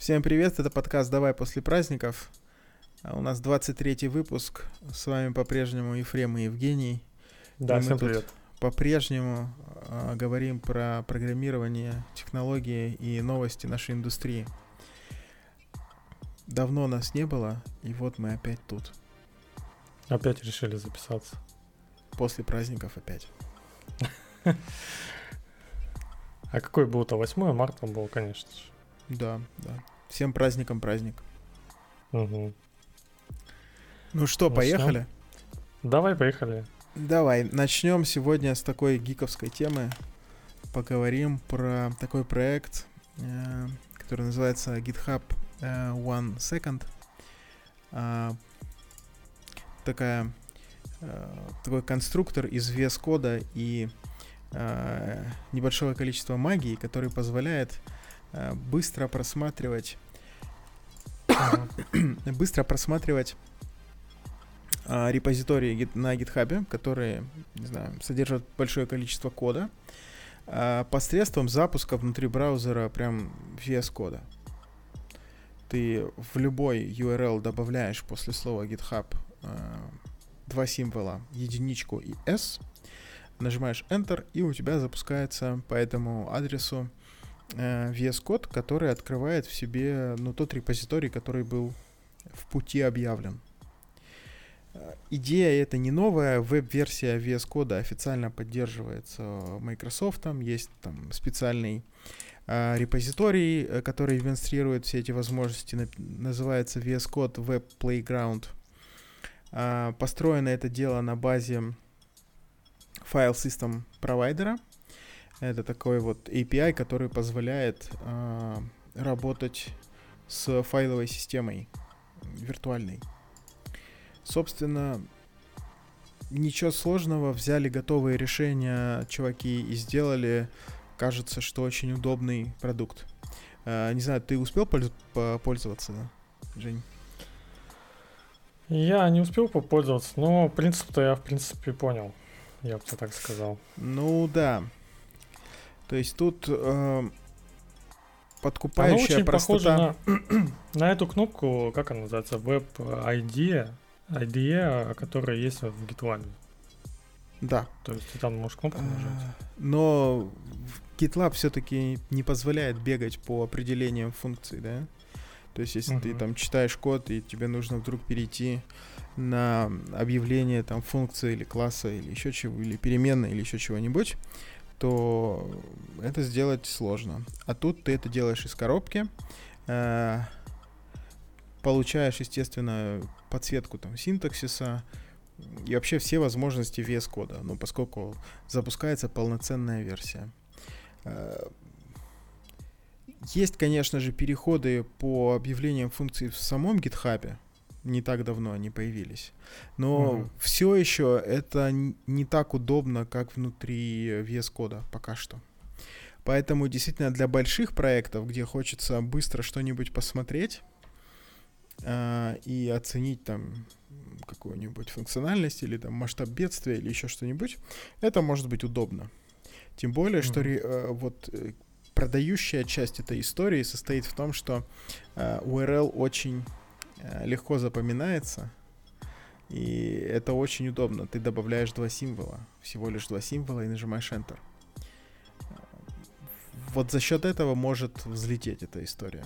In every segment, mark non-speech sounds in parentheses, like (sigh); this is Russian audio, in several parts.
Всем привет, это подкаст «Давай после праздников». А у нас 23 выпуск. С вами по-прежнему Ефрем и Евгений. Да, и всем привет. По-прежнему э, говорим про программирование, технологии и новости нашей индустрии. Давно нас не было, и вот мы опять тут. Опять решили записаться. После праздников опять. (laughs) А какой был-то? 8 марта был, конечно же. Да, да. Всем праздником праздник. Угу. Ну что, Начнем? поехали? Давай, поехали. Давай, начнем сегодня с такой гиковской темы. Поговорим про такой проект, э, который называется GitHub э, One Second. А, такая, э, такой конструктор из VS кода и э, небольшого количества магии, который позволяет э, быстро просматривать (coughs) быстро просматривать а, репозитории на GitHub, которые, не знаю, содержат большое количество кода, а, посредством запуска внутри браузера прям VS кода. Ты в любой URL добавляешь после слова GitHub а, два символа, единичку и S, нажимаешь Enter, и у тебя запускается по этому адресу э, VS код, который открывает в себе ну, тот репозиторий, который был в пути объявлен. Э, Идея это не новая, веб-версия VS кода официально поддерживается Microsoft, есть там специальный э, репозиторий, э, который демонстрирует все эти возможности, называется VS Code Web Playground. Э, построено это дело на базе файл систем провайдера. Это такой вот API, который позволяет э, работать с файловой системой виртуальной. Собственно, ничего сложного, взяли готовые решения, чуваки, и сделали, кажется, что очень удобный продукт. Э, не знаю, ты успел польз- попользоваться, Жень? Я не успел попользоваться, но принцип-то я, в принципе, понял. Я бы так сказал. Ну да. То есть тут э, Оно подкупающая очень простота. похоже на, (clears throat) на эту кнопку, как она называется, Web IDE, IDE, которая есть в GitLab. Да. То есть ты там можешь кнопку нажать. А, Но GitLab все-таки не позволяет бегать по определениям функций, да? То есть, если ты Мгм. там читаешь код, и тебе нужно вдруг перейти на объявление там функции или класса, или еще чего, или переменной, или еще чего-нибудь, то это сделать сложно. А тут ты это делаешь из коробки, э, получаешь, естественно, подсветку там синтаксиса, и вообще все возможности VS кода, ну, поскольку запускается полноценная версия. Э, Есть, конечно же, переходы по объявлениям функций в самом GitHub. Не так давно они появились. Но Мгм. все еще это не так удобно, как внутри VS кода пока что. Поэтому действительно для больших проектов, где хочется быстро что-нибудь посмотреть а, и оценить там какую-нибудь функциональность или там масштаб бедствия или еще что-нибудь, это может быть удобно. Тем более, что Мгм. ре- э, вот э, продающая часть этой истории состоит в том, что э, URL очень э, легко запоминается, и это очень удобно. Ты добавляешь два символа, всего лишь два символа и нажимаешь Enter. Вот за счет этого может взлететь эта история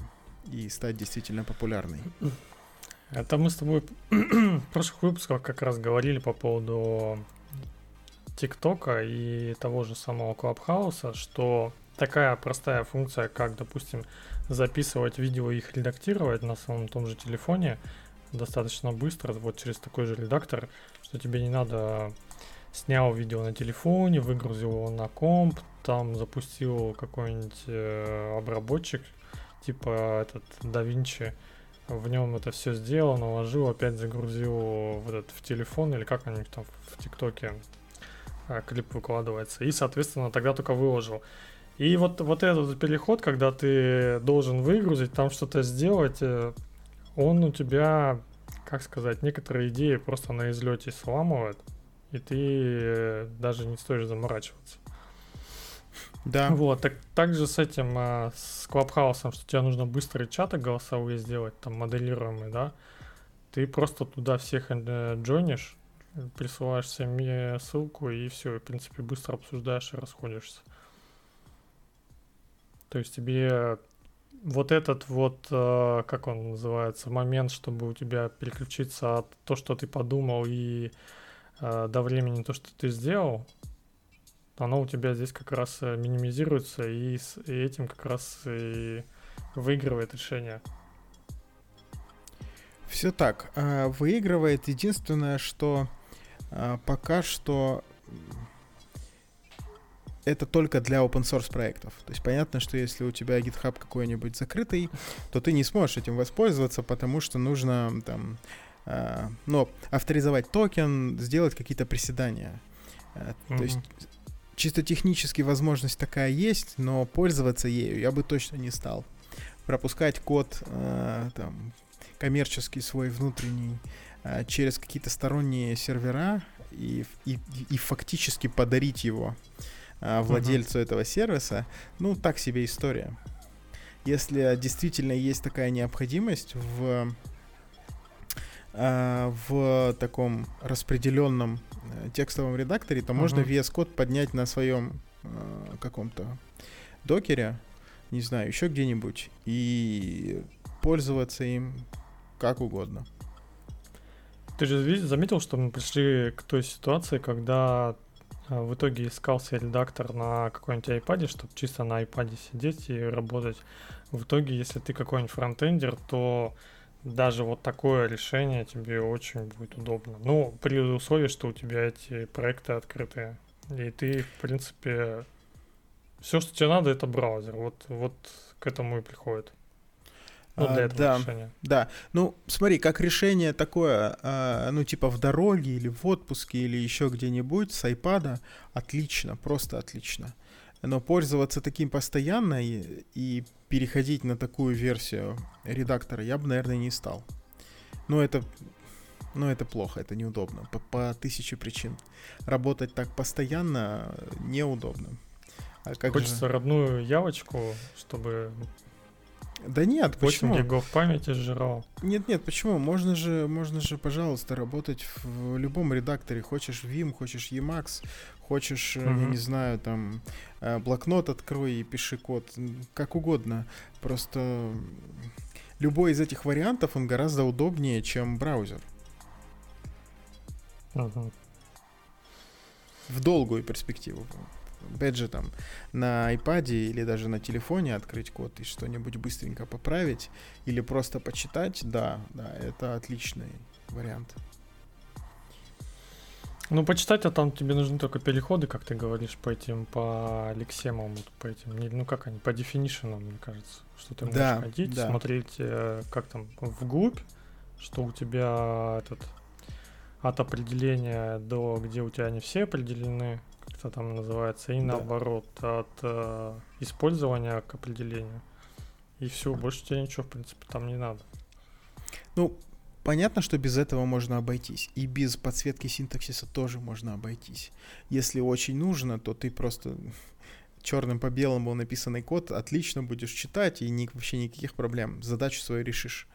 и стать действительно популярной. Это мы с тобой в (coughs) прошлых выпусках как раз говорили по поводу ТикТока и того же самого Клабхауса, что такая простая функция, как, допустим, записывать видео и их редактировать на самом том же телефоне достаточно быстро, вот через такой же редактор, что тебе не надо снял видео на телефоне, выгрузил его на комп, там запустил какой-нибудь э, обработчик, типа этот DaVinci, в нем это все сделал, наложил, опять загрузил в этот в телефон или как у них там в ТикТоке а, клип выкладывается. И, соответственно, тогда только выложил. И вот, вот этот переход, когда ты должен выгрузить, там что-то сделать, э, он у тебя, как сказать, некоторые идеи просто на излете сламывает, и ты э, даже не стоишь заморачиваться. Да. Вот, так, так же с этим, э, с Клабхаусом, что тебе нужно быстрые чаты голосовые сделать, там, моделируемые, да, ты просто туда всех джойнишь, присылаешь всем ссылку и все, в принципе, быстро обсуждаешь и расходишься. То есть тебе вот этот вот, э, как он называется, момент, чтобы у тебя переключиться от то, что ты подумал, и э, до времени то, что ты сделал, оно у тебя здесь как раз э, минимизируется, и, и этим как раз и выигрывает решение. Все так. А, выигрывает единственное, что а, пока что это только для open source проектов. То есть понятно, что если у тебя GitHub какой-нибудь закрытый, то ты не сможешь этим воспользоваться, потому что нужно там, э, ну, авторизовать токен, сделать какие-то приседания. Э, mm-hmm. То есть чисто технически возможность такая есть, но пользоваться ею я бы точно не стал. Пропускать код э, там, коммерческий свой внутренний э, через какие-то сторонние сервера и, и, и фактически подарить его э, владельцу uh-huh. этого сервиса, ну, так себе история. Если действительно есть такая необходимость в э, в таком распределенном э, текстовом редакторе, то uh-huh. можно VS Code поднять на своем э, каком-то докере, не знаю, еще где-нибудь, и пользоваться им как угодно. Ты же заметил, что мы пришли к той ситуации, когда в итоге искался редактор на какой-нибудь iPad, чтобы чисто на iPad сидеть и работать. В итоге, если ты какой-нибудь фронтендер, то даже вот такое решение тебе очень будет удобно. Ну, при условии, что у тебя эти проекты открытые. И ты, в принципе, все, что тебе надо, это браузер. Вот, вот к этому и приходит. Ну, для а, этого да, решения. Да. Ну, смотри, как решение такое, а, ну, типа в дороге или в отпуске или еще где-нибудь с iPad, отлично, просто отлично. Но пользоваться таким постоянно и, и переходить на такую версию редактора я бы, наверное, не стал. Но это, ну, это плохо, это неудобно. По, по тысяче причин. Работать так постоянно неудобно. А как Хочется же... родную явочку, чтобы да нет, 8 почему? гигов памяти сжирал. Нет, нет, почему? Можно же, можно же, пожалуйста, работать в любом редакторе. Хочешь Vim, хочешь Emacs, хочешь, mm-hmm. я не знаю, там, э, блокнот открой и пиши код. Как угодно. Просто любой из этих вариантов, он гораздо удобнее, чем браузер. Mm-hmm. В долгую перспективу опять же, там, на iPad или даже на телефоне открыть код и что-нибудь быстренько поправить, или просто почитать, да, да, это отличный вариант. Ну, почитать, а там тебе нужны только переходы, как ты говоришь, по этим, по лексемам, по этим, ну, как они, по definition, мне кажется, что ты можешь да, ходить, да. смотреть, э, как там, вглубь, что у тебя этот от определения до где у тебя они все определены, как-то там называется, и да. наоборот, от э, использования к определению. И все, больше тебе ничего, в принципе, там не надо. Ну, понятно, что без этого можно обойтись. И без подсветки синтаксиса тоже можно обойтись. Если очень нужно, то ты просто черным по белому написанный код отлично будешь читать и ни, вообще никаких проблем. Задачу свою решишь.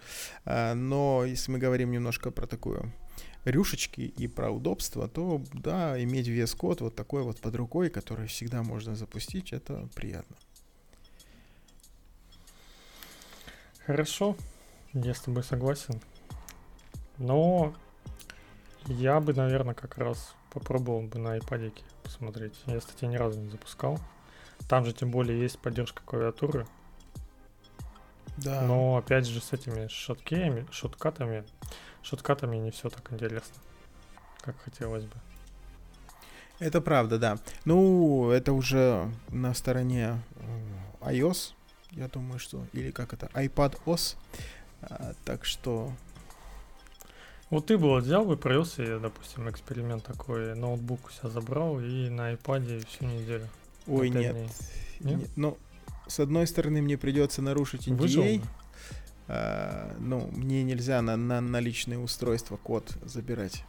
А, но если мы говорим немножко про такую рюшечки и про удобство, то да, иметь VS Code вот такой вот под рукой, который всегда можно запустить, это приятно. Хорошо, я с тобой согласен. Но я бы, наверное, как раз попробовал бы на iPad посмотреть. Я, кстати, ни разу не запускал. Там же тем более есть поддержка клавиатуры. Да. Но опять же с этими шоткеями, шоткатами шоткатами не все так интересно, как хотелось бы. Это правда, да. Ну, это уже на стороне э, iOS, я думаю, что, или как это, iPad OS. А, так что... Вот ты бы вот взял бы, провелся, допустим, эксперимент такой, ноутбук у себя забрал и на iPad всю неделю. Ой, нет. Нет? нет. Ну, с одной стороны, мне придется нарушить NDA. Выжил? э, ну, мне нельзя на, на наличные устройства код забирать.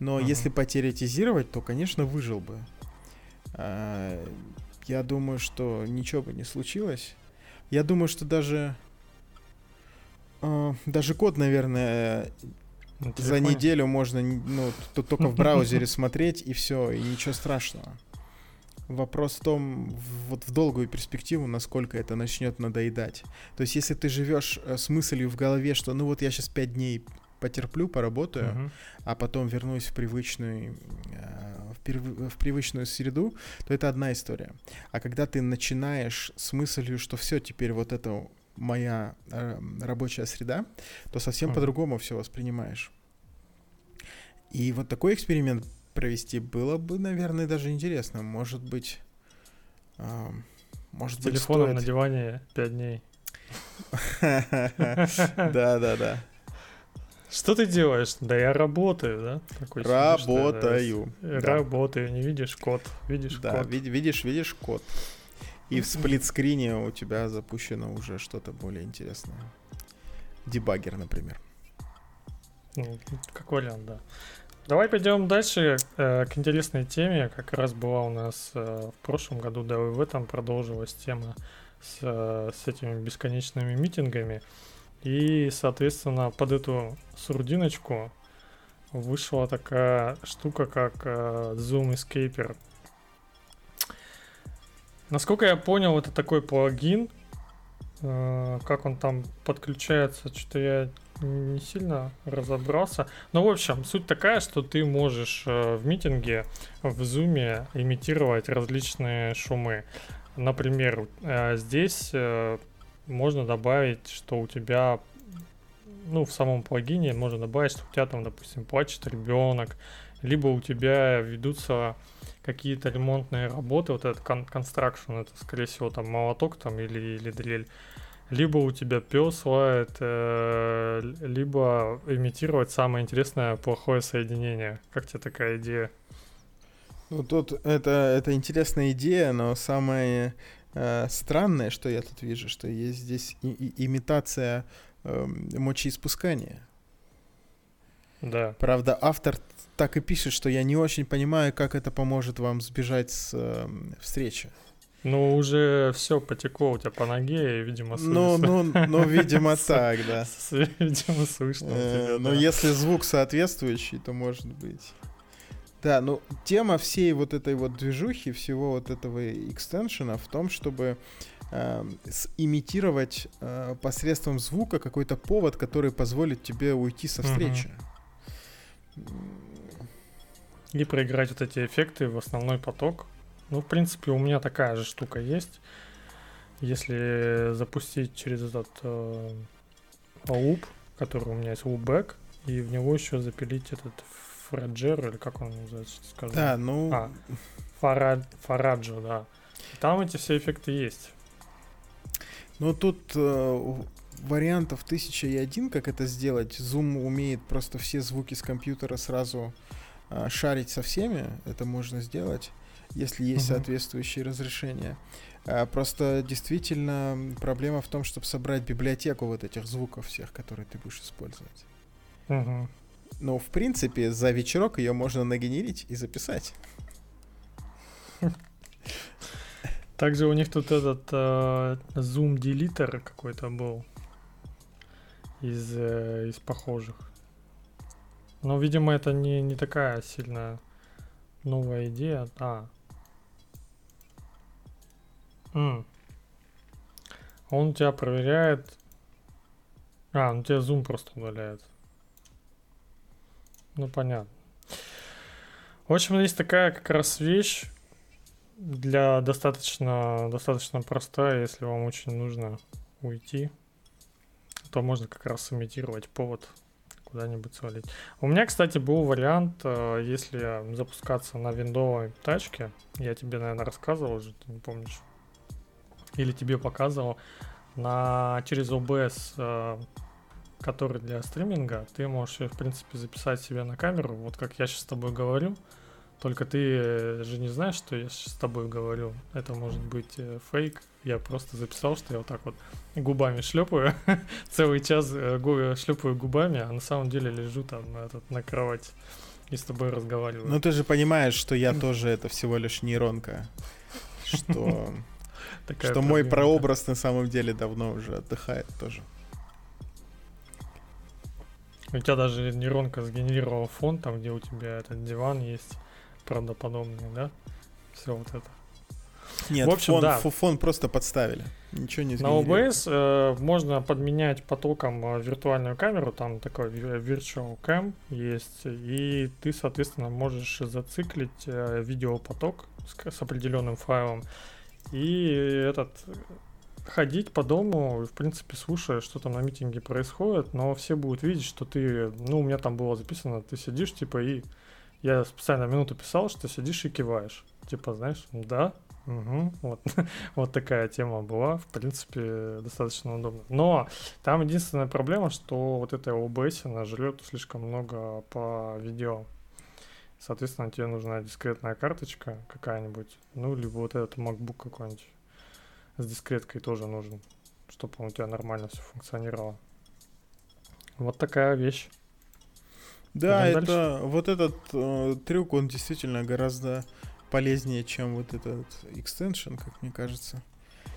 Но uh-huh. если потеоретизировать, то, конечно, выжил бы. Э, я думаю, что ничего бы не случилось. Я думаю, что даже э, даже код, наверное, за неделю можно, ну, только в браузере смотреть и все, и ничего страшного. Вопрос в том, вот в долгую перспективу, насколько это начнет надоедать. То есть, если ты живешь э, с мыслью в голове, что ну вот я сейчас пять дней потерплю, поработаю, uh-huh. а потом вернусь в привычную, э, в, прив... в привычную среду, то это одна история. А когда ты начинаешь с мыслью, что все, теперь вот это моя э, рабочая среда, то совсем uh-huh. по-другому все воспринимаешь. И вот такой эксперимент провести было бы, наверное, даже интересно. Может быть... Э, может С быть, телефоном стоит... на диване 5 дней. (laughs) Да, да, да. Что ты делаешь? Да я работаю, да? Такой работаю. Сидишь, да. Работаю, не видишь код, видишь да, код. Вид- видишь, видишь код. И в сплитскрине у тебя запущено уже что-то более интересное. Дебаггер, например. Ну, как вариант, да. Давай пойдем дальше э, к интересной теме. Как раз была у нас э, в прошлом году, да и в этом продолжилась тема с, э, с этими бесконечными митингами. И, соответственно, под эту сурдиночку вышла такая штука, как э, Zoom Escaper. Насколько я понял, это такой плагин. Э, как он там подключается, что-то я не сильно разобрался. Но, в общем, суть такая, что ты можешь э, в митинге в зуме имитировать различные шумы. Например, э, здесь э, можно добавить, что у тебя ну, в самом плагине можно добавить, что у тебя там, допустим, плачет ребенок, либо у тебя ведутся какие-то ремонтные работы, вот этот construction, это, скорее всего, там молоток там или, или дрель, либо у тебя пес лает, э, либо имитировать самое интересное плохое соединение. Как тебе такая идея? Ну, тут это, это интересная идея, но самое э, странное, что я тут вижу, что есть здесь и, и, имитация э, мочеиспускания. Да. Правда, автор так и пишет, что я не очень понимаю, как это поможет вам сбежать с э, встречи. Ну, уже все потекло у тебя по ноге, и, видимо, слышно. Ну, ну, ну, (laughs) видимо, так, да. Видимо, слышно э, Но если звук соответствующий, то может быть. Да, ну, тема всей вот этой вот движухи, всего вот этого экстеншена в том, чтобы э, имитировать э, посредством звука какой-то повод, который позволит тебе уйти со встречи. И проиграть вот эти эффекты в основной поток, ну, в принципе, у меня такая же штука есть. Если запустить через этот э, loop, который у меня есть loopback, и в него еще запилить этот фраджер, или как он называется, скажу. Да, ну... А, фарад, фараджо, да. Там эти все эффекты есть. Ну, тут э, вариантов тысяча и один, как это сделать. Zoom умеет просто все звуки с компьютера сразу э, шарить со всеми. Это можно сделать если есть угу. соответствующие разрешения. А, просто действительно проблема в том, чтобы собрать библиотеку вот этих звуков всех, которые ты будешь использовать. Угу. Но в принципе за вечерок ее можно нагенерить и записать. Также у них тут этот э, Zoom Deleter какой-то был из, э, из похожих. Но, видимо, это не, не такая сильно новая идея. А, Mm. Он тебя проверяет. А, он тебя зум просто удаляет. Ну, понятно. В общем, есть такая как раз вещь для достаточно, достаточно простая, если вам очень нужно уйти, то можно как раз имитировать повод куда-нибудь свалить. У меня, кстати, был вариант, э, если запускаться на виндовой тачке, я тебе, наверное, рассказывал уже, ты не помнишь, или тебе показывал, на, через OBS, э, который для стриминга, ты можешь, в принципе, записать себе на камеру, вот как я сейчас с тобой говорю, только ты же не знаешь, что я сейчас с тобой говорю. Это может быть э, фейк. Я просто записал, что я вот так вот губами шлепаю. (laughs) Целый час э, шлепаю губами, а на самом деле лежу там этот, на кровати и с тобой разговариваю. Ну ты же понимаешь, что я тоже это всего лишь нейронка что, что мой прообраз на самом деле давно уже отдыхает тоже. У тебя даже нейронка сгенерировала фон, там, где у тебя этот диван есть, правдоподобный, да? Все вот это. Нет, в общем, фон, да. фон просто подставили. Ничего не На OBS э, можно подменять потоком э, виртуальную камеру, там такой virtual cam есть, и ты, соответственно, можешь зациклить э, видеопоток с, с определенным файлом, и этот ходить по дому, в принципе, слушая, что там на митинге происходит, но все будут видеть, что ты, ну, у меня там было записано, ты сидишь, типа, и я специально минуту писал, что ты сидишь и киваешь. Типа, знаешь, да, Угу, вот, (laughs) вот такая тема была, в принципе, достаточно удобно. Но там единственная проблема, что вот эта OBS, она жрет слишком много по видео. Соответственно, тебе нужна дискретная карточка какая-нибудь, ну, либо вот этот MacBook какой-нибудь с дискреткой тоже нужен, чтобы он у тебя нормально все функционировало. Вот такая вещь. Да, Пойдем это дальше? вот этот э, трюк, он действительно гораздо полезнее, чем вот этот экстеншн, как мне кажется.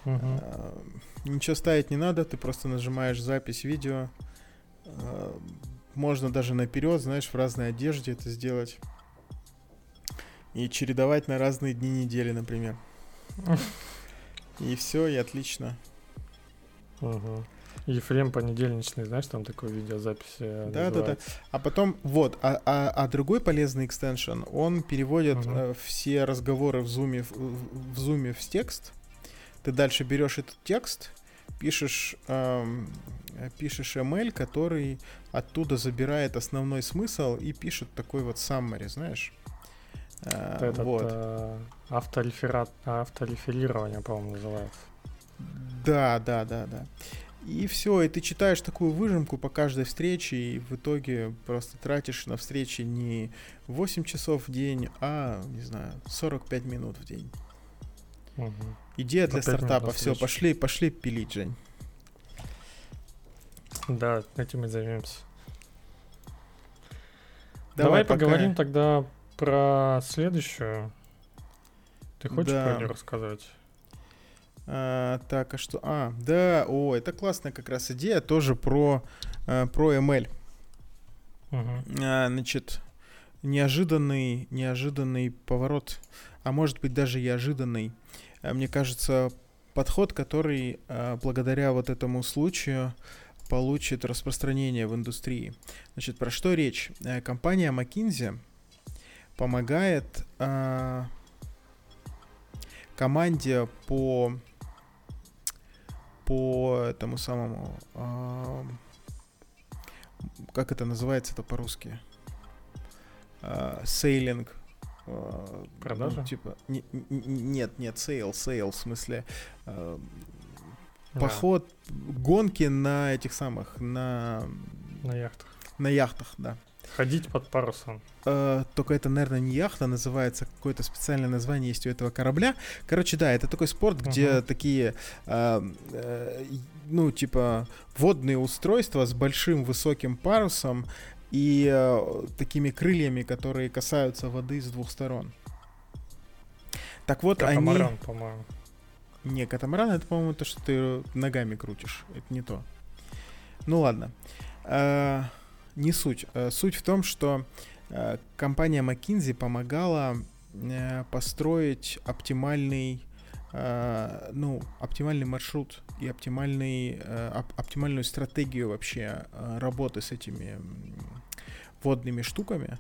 Uh-huh. А, ничего ставить не надо, ты просто нажимаешь запись видео. А, можно даже наперед, знаешь, в разной одежде это сделать. И чередовать на разные дни недели, например. (laughs) И все, и отлично. Ага. Ефрем понедельничный, знаешь, там такой видеозапись. Да, да, да. А потом, вот, а, а, а другой полезный экстеншн, он переводит угу. э, все разговоры в зуме в, в зуме в текст. Ты дальше берешь этот текст, пишешь, эм, пишешь ML, который оттуда забирает основной смысл и пишет такой вот summary, знаешь. Э, Этот, вот. Э, автореферат, автореферирование, по-моему, называется. Да, да, да, да. И все, и ты читаешь такую выжимку по каждой встрече, и в итоге просто тратишь на встречи не 8 часов в день, а, не знаю, 45 минут в день. Угу. Идея для стартапа. Все, пошли, пошли пилить, Жень. Да, этим и займемся. Давай, Давай пока... поговорим тогда про следующую. Ты хочешь да. про нее рассказать? А, так, а что? А, да, о, это классная как раз идея, тоже про, а, про ML. Uh-huh. А, значит, неожиданный, неожиданный поворот, а может быть даже и ожиданный. А, мне кажется, подход, который а, благодаря вот этому случаю получит распространение в индустрии. Значит, про что речь? А, компания McKinsey помогает а, команде по по этому самому... Э, как это называется это по-русски? Э, sailing. Э, Продажа? Ну, типа, не, не, нет, нет, sail, sail, в смысле... Э, поход, гонки на этих самых, на... На яхтах. На яхтах, да. Ходить под парусом. Э, только это, наверное, не яхта, называется какое-то специальное название есть у этого корабля. Короче, да, это такой спорт, где uh-huh. такие, э, э, ну, типа, водные устройства с большим высоким парусом и э, такими крыльями, которые касаются воды с двух сторон. Так вот, катамаран, они... по-моему. Не, катамаран это, по-моему, то, что ты ногами крутишь. Это не то. Ну ладно. Э, не суть. Э, суть в том, что э, компания McKinsey помогала э, построить оптимальный ну, оптимальный маршрут и оптимальный, оптимальную стратегию вообще работы с этими водными штуками.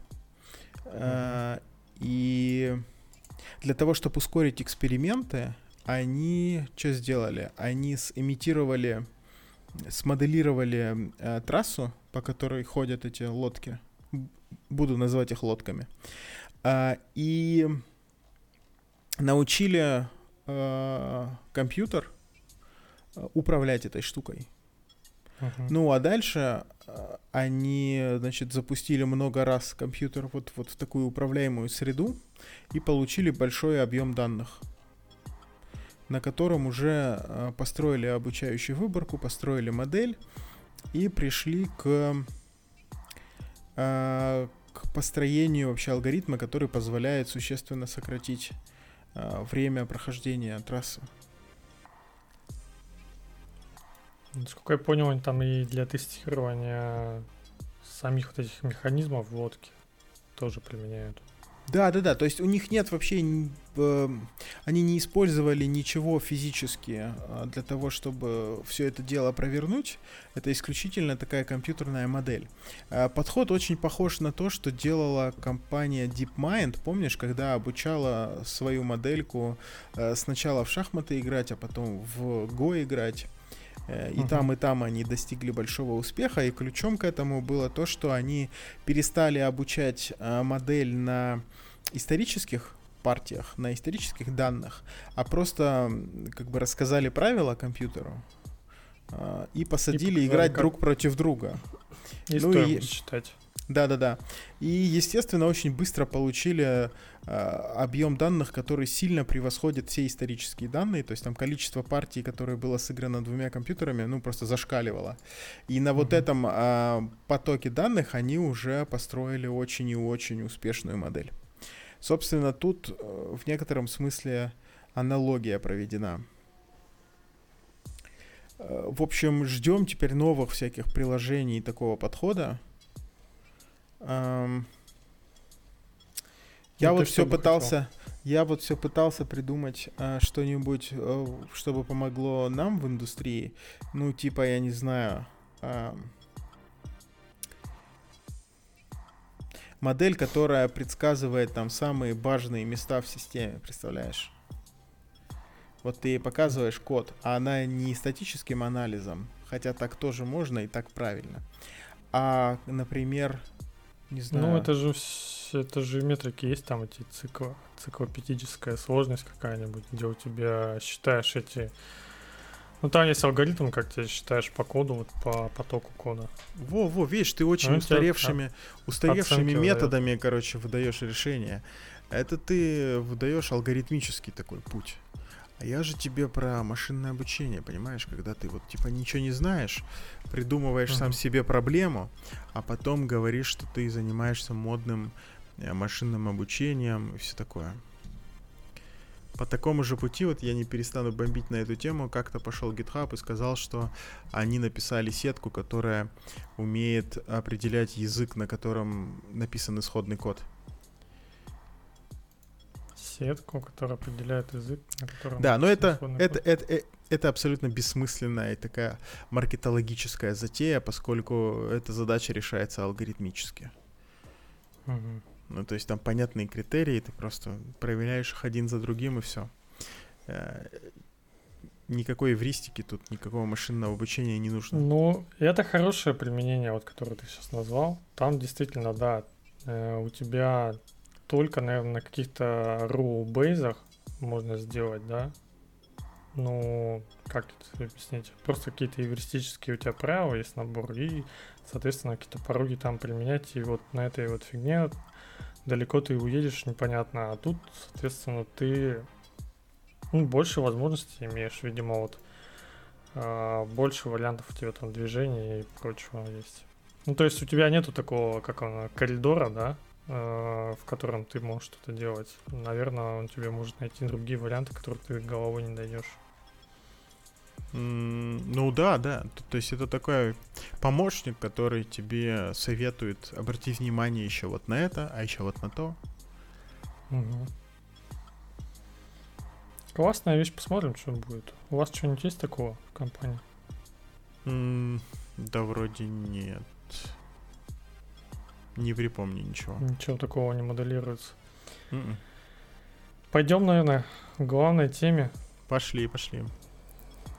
Mm-hmm. И для того, чтобы ускорить эксперименты, они что сделали? Они сымитировали, смоделировали трассу по которой ходят эти лодки. Буду называть их лодками. А, и научили а, компьютер а, управлять этой штукой. Uh-huh. Ну а дальше они, значит, запустили много раз компьютер вот, вот в такую управляемую среду и получили большой объем данных, на котором уже построили обучающую выборку, построили модель и пришли к, э, к построению вообще алгоритма, который позволяет существенно сократить э, время прохождения трассы. Насколько я понял, они там и для тестирования самих вот этих механизмов в лодке тоже применяют. Да, да, да. То есть у них нет вообще, э, они не использовали ничего физически э, для того, чтобы все это дело провернуть. Это исключительно такая компьютерная модель. Э, подход очень похож на то, что делала компания DeepMind. Помнишь, когда обучала свою модельку э, сначала в шахматы играть, а потом в Go играть. И uh-huh. там, и там они достигли большого успеха, и ключом к этому было то, что они перестали обучать э, модель на исторических партиях, на исторических данных, а просто как бы рассказали правила компьютеру э, и посадили и играть как... друг против друга. И ну и читать. Да-да-да. И, естественно, очень быстро получили э, объем данных, который сильно превосходит все исторические данные. То есть там количество партий, которое было сыграно двумя компьютерами, ну, просто зашкаливало. И на mm-hmm. вот этом э, потоке данных они уже построили очень и очень успешную модель. Собственно, тут э, в некотором смысле аналогия проведена. Э, в общем, ждем теперь новых всяких приложений такого подхода. Эм, я ну, вот все пытался, хотел? я вот все пытался придумать э, что-нибудь, э, чтобы помогло нам в индустрии. Ну, типа, я не знаю. Э, модель, которая предсказывает там самые важные места в системе, представляешь? Вот ты показываешь код, а она не статическим анализом, хотя так тоже можно и так правильно. А, например, не знаю. Ну, это же это же метрики есть, там эти циклы, циклопедическая сложность какая-нибудь, где у тебя считаешь эти... Ну, там есть алгоритм, как ты считаешь по коду, вот по потоку кода. Во, во, видишь, ты очень ну, устаревшими, устаревшими методами, выдает. короче, выдаешь решение. Это ты выдаешь алгоритмический такой путь. А я же тебе про машинное обучение, понимаешь, когда ты вот типа ничего не знаешь, придумываешь uh-huh. сам себе проблему, а потом говоришь, что ты занимаешься модным э, машинным обучением и все такое. По такому же пути, вот я не перестану бомбить на эту тему, как-то пошел GitHub и сказал, что они написали сетку, которая умеет определять язык, на котором написан исходный код сетку, которая определяет язык, на котором... Да, но это, это, это, это, это абсолютно бессмысленная и такая маркетологическая затея, поскольку эта задача решается алгоритмически. Угу. Ну, то есть там понятные критерии, ты просто проверяешь их один за другим и все. Э, никакой эвристики тут, никакого машинного обучения не нужно. Ну, это хорошее применение, вот, которое ты сейчас назвал. Там действительно, да, э, у тебя только, наверное, на каких-то rule-бейзах можно сделать, да? Ну, как это объяснить? Просто какие-то эвристические у тебя правила есть набор, и, соответственно, какие-то пороги там применять, и вот на этой вот фигне далеко ты уедешь, непонятно. А тут, соответственно, ты ну, больше возможностей имеешь, видимо, вот э, больше вариантов у тебя там движения и прочего есть. Ну, то есть у тебя нету такого, как он, коридора, да, в котором ты можешь что-то делать. Наверное, он тебе может найти другие варианты, которые ты головой не дойдешь. ну да, да. То, то есть это такой помощник, который тебе советует обратить внимание еще вот на это, а еще вот на то. Угу. Классная вещь, посмотрим, что будет. У вас что-нибудь есть такого в компании? Mm, да, вроде нет. Не припомню ничего. Ничего такого не моделируется. Mm-mm. М-м. Пойдем, наверное, к главной теме. Пошли, пошли.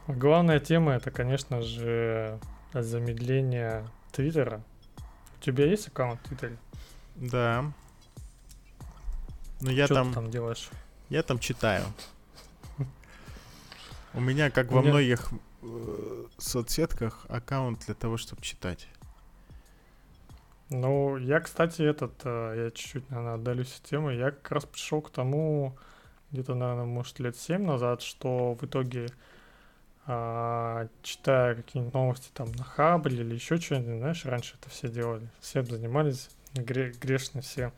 Главная тема это, конечно же, замедление Твиттера. У тебя есть аккаунт в Твиттере? Да. Ну я Что там. Ты там делаешь? Я там читаю. У меня, как во многих э, соцсетках, аккаунт для того, чтобы читать. Ну, я, кстати, этот, э, я чуть-чуть, наверное, отдалюсь от темы, я как раз пришел к тому, где-то, наверное, может, лет семь назад, что в итоге, а, читая какие-нибудь новости там на Хабре или еще что-нибудь, знаешь, раньше это все делали, всем занимались, гре- грешно все,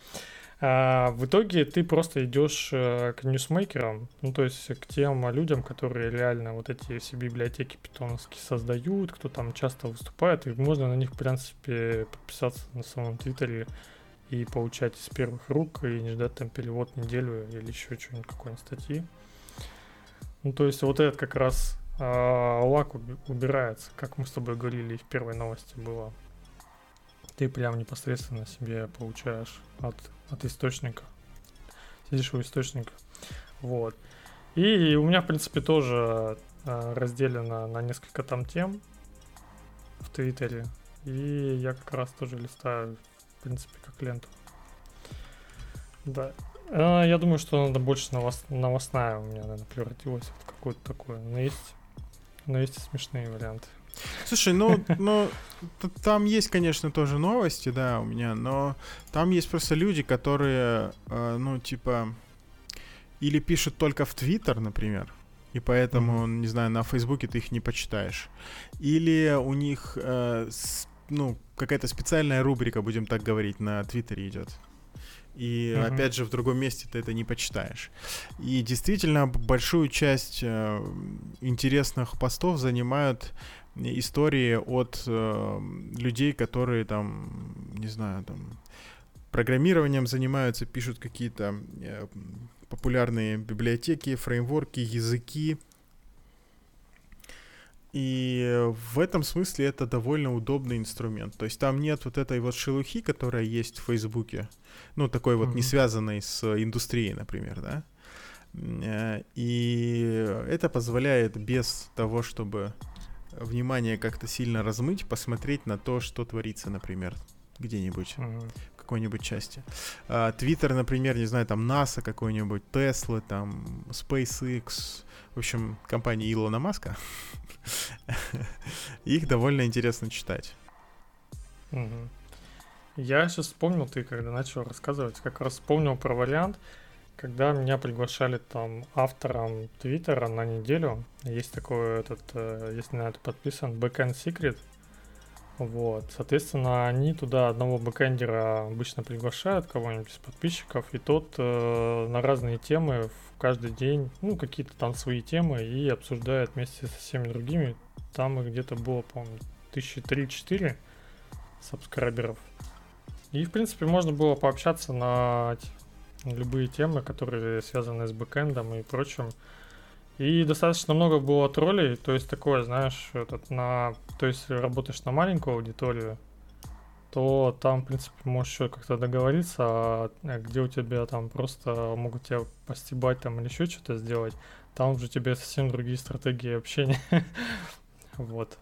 А в итоге ты просто идешь э, к ньюсмейкерам, ну то есть к тем людям, которые реально вот эти все библиотеки питоновские создают, кто там часто выступает, и можно на них, в принципе, подписаться на самом Твиттере и получать из первых рук, и не ждать там перевод неделю или еще что-нибудь, какой-нибудь статьи. Ну то есть вот этот как раз а, лак убирается, как мы с тобой говорили в первой новости было. Ты прям непосредственно себе получаешь от от источника. Сидишь у источника. Вот. И у меня, в принципе, тоже э, разделено на несколько там тем в Твиттере. И я как раз тоже листаю, в принципе, как ленту. Да. Э, я думаю, что надо больше новост... новостная у меня, наверное, превратилась в какую-то такую. Но есть, но есть и смешные варианты. Слушай, ну, ну там есть, конечно, тоже новости, да, у меня, но там есть просто люди, которые, э, ну, типа, или пишут только в Твиттер, например, и поэтому, mm-hmm. не знаю, на Фейсбуке ты их не почитаешь. Или у них, э, с, ну, какая-то специальная рубрика, будем так говорить, на Твиттере идет. И mm-hmm. опять же, в другом месте ты это не почитаешь. И действительно, большую часть э, интересных постов занимают истории от э, людей, которые там, не знаю, там программированием занимаются, пишут какие-то э, популярные библиотеки, фреймворки, языки. И в этом смысле это довольно удобный инструмент. То есть там нет вот этой вот шелухи, которая есть в Фейсбуке, ну такой вот mm-hmm. не связанной с индустрией, например, да. Э, и это позволяет без того, чтобы внимание как-то сильно размыть, посмотреть на то, что творится, например, где-нибудь, в какой-нибудь части. Твиттер, uh, например, не знаю, там NASA какой-нибудь, Tesla, там SpaceX, в общем, компании Илона Маска. (laughs) Их довольно интересно читать. Я сейчас вспомнил, ты когда начал рассказывать, как раз вспомнил про вариант, когда меня приглашали там автором Твиттера на неделю, есть такой этот, э, если на это подписан, Backend Secret, вот, соответственно, они туда одного бэкэндера обычно приглашают, кого-нибудь из подписчиков, и тот э, на разные темы в каждый день, ну, какие-то там свои темы, и обсуждает вместе со всеми другими. Там их где-то было, по-моему, тысячи три-четыре сабскрайберов. И, в принципе, можно было пообщаться на любые темы, которые связаны с бэкэндом и прочим. И достаточно много было троллей, то есть такое, знаешь, этот на, то есть работаешь на маленькую аудиторию, то там, в принципе, можешь еще как-то договориться, а где у тебя там просто могут тебя постебать там или еще что-то сделать, там уже тебе совсем другие стратегии общения. (laughs) Вот.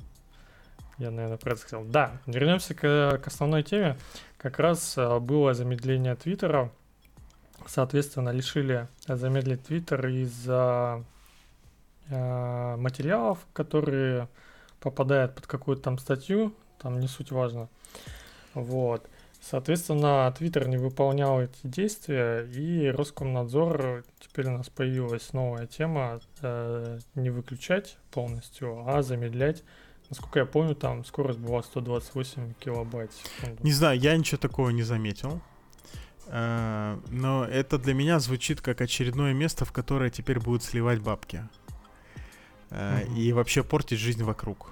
Я, наверное, про это сказал. Да, вернемся к, к основной теме. Как раз а, было замедление Твиттера соответственно, решили замедлить Твиттер из-за э, материалов, которые попадают под какую-то там статью, там не суть важно. Вот. Соответственно, Твиттер не выполнял эти действия, и Роскомнадзор, теперь у нас появилась новая тема, э, не выключать полностью, а замедлять. Насколько я помню, там скорость была 128 килобайт в секунду. Не знаю, я ничего такого не заметил. Э, но это для меня звучит как очередное место, в которое теперь будут сливать бабки. Mm-hmm. И вообще портить жизнь вокруг.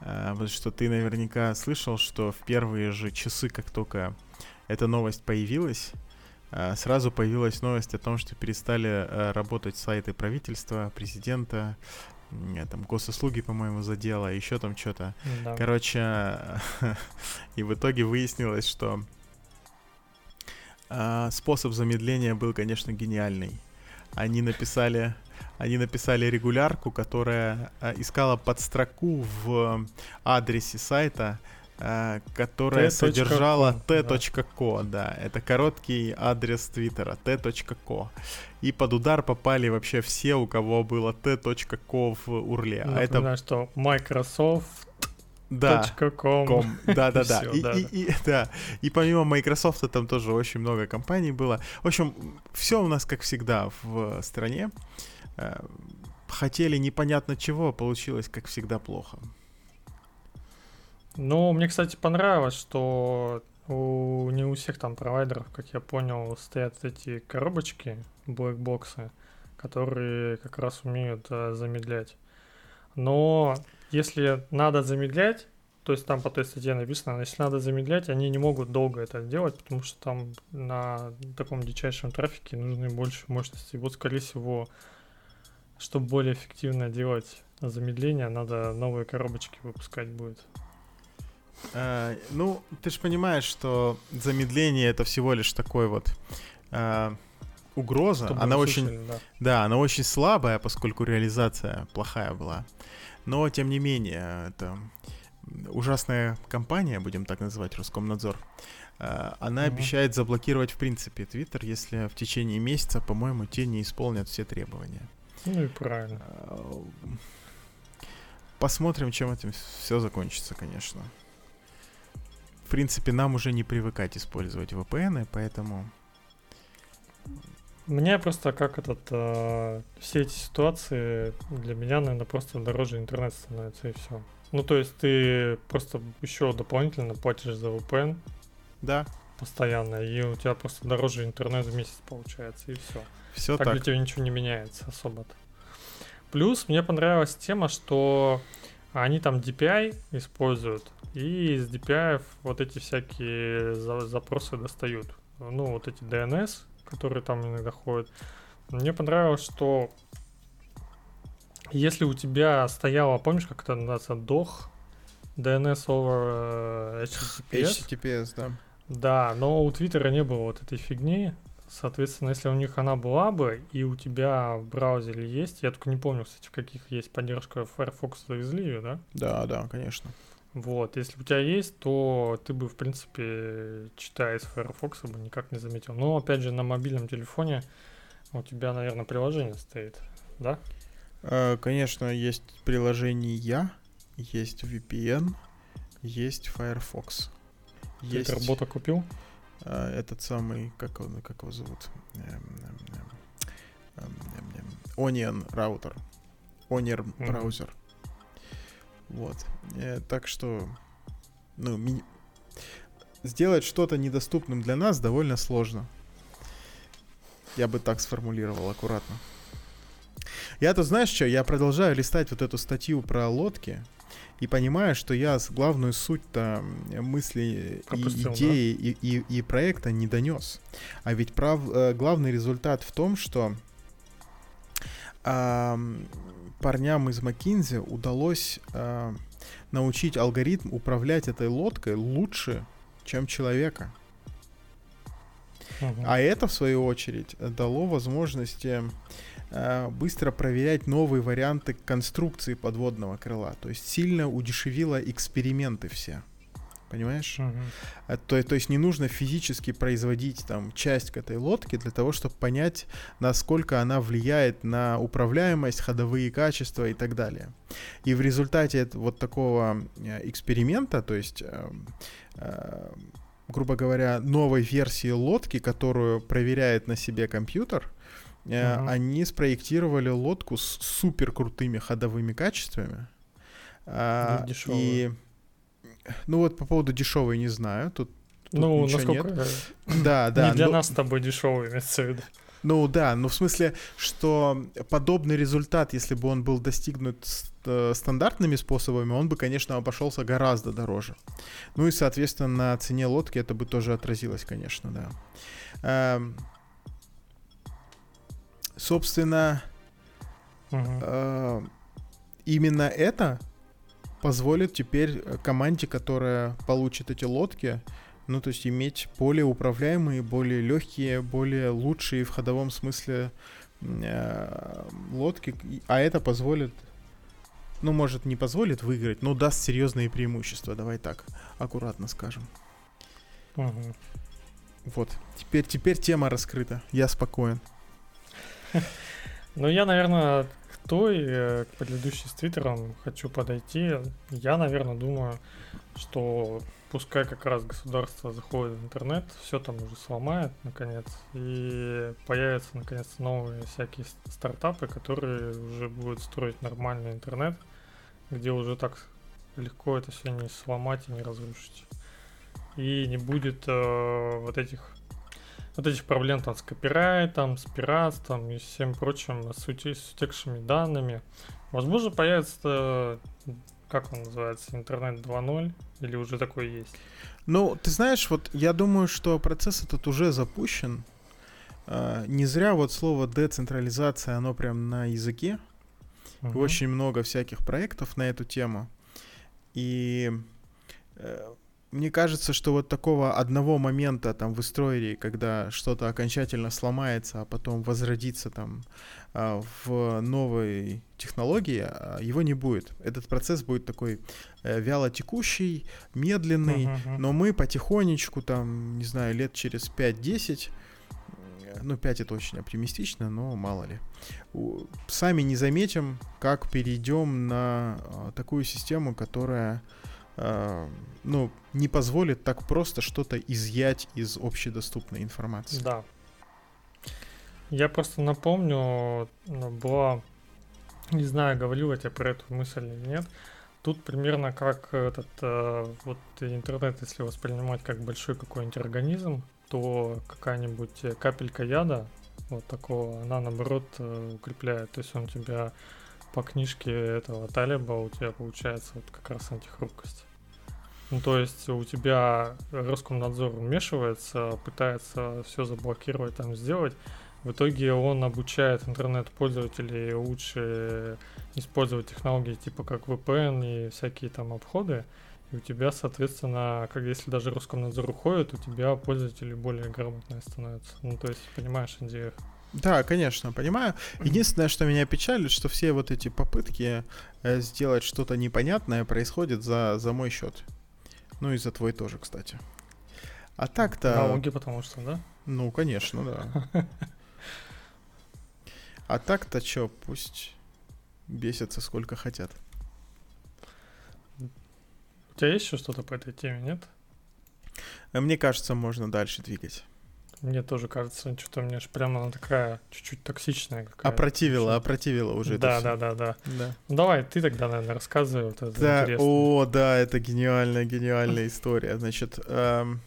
Э, потому что ты наверняка слышал, что в первые же часы, как только эта новость появилась, сразу появилась новость о том, что перестали работать сайты правительства, президента, там госуслуги, по-моему, задела, еще там что-то. Да. Короче, (laughs) и в итоге выяснилось, что а, способ замедления был, конечно, гениальный. Они написали, они написали регулярку, которая а, искала подстроку в адресе сайта, а, которая содержала t.co, да. да, это короткий адрес твиттера, t.co. И под удар попали вообще все, у кого было t.co в урле. Напоминаю, а это... что Microsoft да. .com. Да, да, да. И, и, и, да. И помимо Microsoft там тоже очень много компаний было. В общем, все у нас как всегда в стране. Э, хотели непонятно чего, получилось как всегда плохо. Ну, мне, кстати, понравилось, что у, не у всех там провайдеров, как я понял, стоят эти коробочки, блэкбоксы, которые как раз умеют э, замедлять. Но если надо замедлять, то есть там по той статье написано, если надо замедлять, они не могут долго это делать, потому что там на таком дичайшем трафике нужны больше мощности. Вот, скорее всего, чтобы более эффективно делать замедление, надо новые коробочки выпускать будет. А, ну, ты же понимаешь, что замедление это всего лишь такой вот а, угроза. Чтобы она очень, слышали, да. да, она очень слабая, поскольку реализация плохая была. Но тем не менее, это ужасная компания, будем так называть, Роскомнадзор, а, она mm-hmm. обещает заблокировать в принципе Твиттер, если в течение месяца, по-моему, те не исполнят все требования. Ну и правильно. А, посмотрим, чем этим все закончится, конечно. В принципе, нам уже не привыкать использовать VPN, поэтому... Мне просто как этот... Э, все эти ситуации для меня, наверное, просто дороже интернет становится, и все. Ну, то есть ты просто еще дополнительно платишь за VPN. Да. Постоянно, и у тебя просто дороже интернет в месяц получается, и все. Все так. Так для тебя ничего не меняется особо-то. Плюс мне понравилась тема, что они там DPI используют, и из DPI вот эти всякие запросы достают. Ну, вот эти DNS, которые там иногда ходят. Мне понравилось, что если у тебя стояло, помнишь, как это называется, DOH, DNS over э, HTTPS? HTTPS, да. Да, но у Твиттера не было вот этой фигни. Соответственно, если у них она была бы, и у тебя в браузере есть, я только не помню, кстати, в каких есть поддержка Firefox завезли ее, да? Да, да, конечно. Вот, если у тебя есть, то ты бы, в принципе, читая из Firefox, бы никак не заметил. Но, опять же, на мобильном телефоне у тебя, наверное, приложение стоит, да? Э, конечно, есть приложение Я, есть VPN, есть Firefox. Ты есть... работа купил? Э, этот самый, как, он, как его зовут? Onion раутер. Onion браузер. Вот. Э, так что, ну, ми... сделать что-то недоступным для нас довольно сложно. Я бы так сформулировал аккуратно. Я-то знаешь что, я продолжаю листать вот эту статью про лодки и понимаю, что я главную суть-то мысли, Пропустил, и идеи да? и, и, и проекта не донес. А ведь прав, э, главный результат в том, что э, парням из Макинзи удалось э, научить алгоритм управлять этой лодкой лучше, чем человека. Угу. А это, в свою очередь, дало возможности Э, быстро проверять новые варианты конструкции подводного крыла. То есть сильно удешевило эксперименты все. Понимаешь? Uh-huh. То, то есть не нужно физически производить там часть к этой лодке для того, чтобы понять, насколько она влияет на управляемость, ходовые качества и так далее. И в результате вот такого э, эксперимента, то есть э, грубо говоря, новой версии лодки, которую проверяет на себе компьютер, Uh-huh. Они спроектировали лодку с супер крутыми ходовыми качествами. А, и ну вот по поводу дешевой не знаю. Тут, тут ну, насколько нет. Да, да. Не для но... нас с тобой дешевый, имеется в виду. Ну да, ну в смысле, что подобный результат, если бы он был достигнут э, стандартными способами, он бы, конечно, обошелся гораздо дороже. Ну и, соответственно, на цене лодки это бы тоже отразилось, конечно, да. Эм, собственно, угу. э, именно это позволит теперь команде, которая получит эти лодки, ну, то есть иметь более управляемые, более легкие, более лучшие в ходовом смысле э, лодки, а это позволит, ну, может, не позволит выиграть, но даст серьезные преимущества, давай так, аккуратно скажем. Угу. Вот, теперь, теперь тема раскрыта, я спокоен. Ну, я, наверное, той, э, к предыдущей с Твиттером хочу подойти. Я, наверное, думаю, что пускай как раз государство заходит в интернет, все там уже сломает, наконец, и появятся, наконец, новые всякие стартапы, которые уже будут строить нормальный интернет, где уже так легко это все не сломать и не разрушить. и не будет э, вот этих вот этих проблем там с копирайтом, с пиратством и всем прочим, с, ути- с утекшими данными. Возможно, появится, как он называется, интернет 2.0 или уже такой есть? Ну, ты знаешь, вот я думаю, что процесс этот уже запущен. Uh, не зря вот слово децентрализация, оно прям на языке. Uh-huh. Очень много всяких проектов на эту тему. И э, мне кажется, что вот такого одного момента там в истории, когда что-то окончательно сломается, а потом возродится там а, в новой технологии, а, его не будет. Этот процесс будет такой э, вяло текущий, медленный, uh-huh. но мы потихонечку там, не знаю, лет через 5-10 ну, 5 это очень оптимистично, но мало ли. Сами не заметим, как перейдем на а, такую систему, которая э, ну, не позволит так просто что-то изъять из общедоступной информации. Да. Я просто напомню, была, не знаю, говорил я тебе про эту мысль или нет, Тут примерно как этот э, вот интернет, если воспринимать как большой какой-нибудь организм, то какая-нибудь капелька яда вот такого, она наоборот э, укрепляет. То есть он тебя по книжке этого Талиба у тебя получается вот как раз антихрупкость. Ну, то есть у тебя Роскомнадзор вмешивается, пытается все заблокировать, там сделать. В итоге он обучает интернет-пользователей лучше использовать технологии типа как VPN и всякие там обходы. И у тебя, соответственно, как если даже Роскомнадзор уходит, у тебя пользователи более грамотные становятся. Ну, то есть, понимаешь идею. Да, конечно, понимаю. Единственное, что меня печалит, что все вот эти попытки э, сделать что-то непонятное происходят за, за мой счет. Ну и за твой тоже, кстати. А так-то... Налоги, потому что, да? Ну, конечно, да. (laughs) А так-то что, пусть бесятся сколько хотят. У тебя есть еще что-то по этой теме, нет? Э, мне кажется, можно дальше двигать. Мне тоже кажется, что-то у меня же прямо она такая чуть-чуть токсичная какая-то. Опротивила, опротивила уже. Да, да, да, да, да. Ну давай, ты тогда, наверное, рассказывай. Вот это да, о, да, это гениальная, гениальная история. Значит, эм,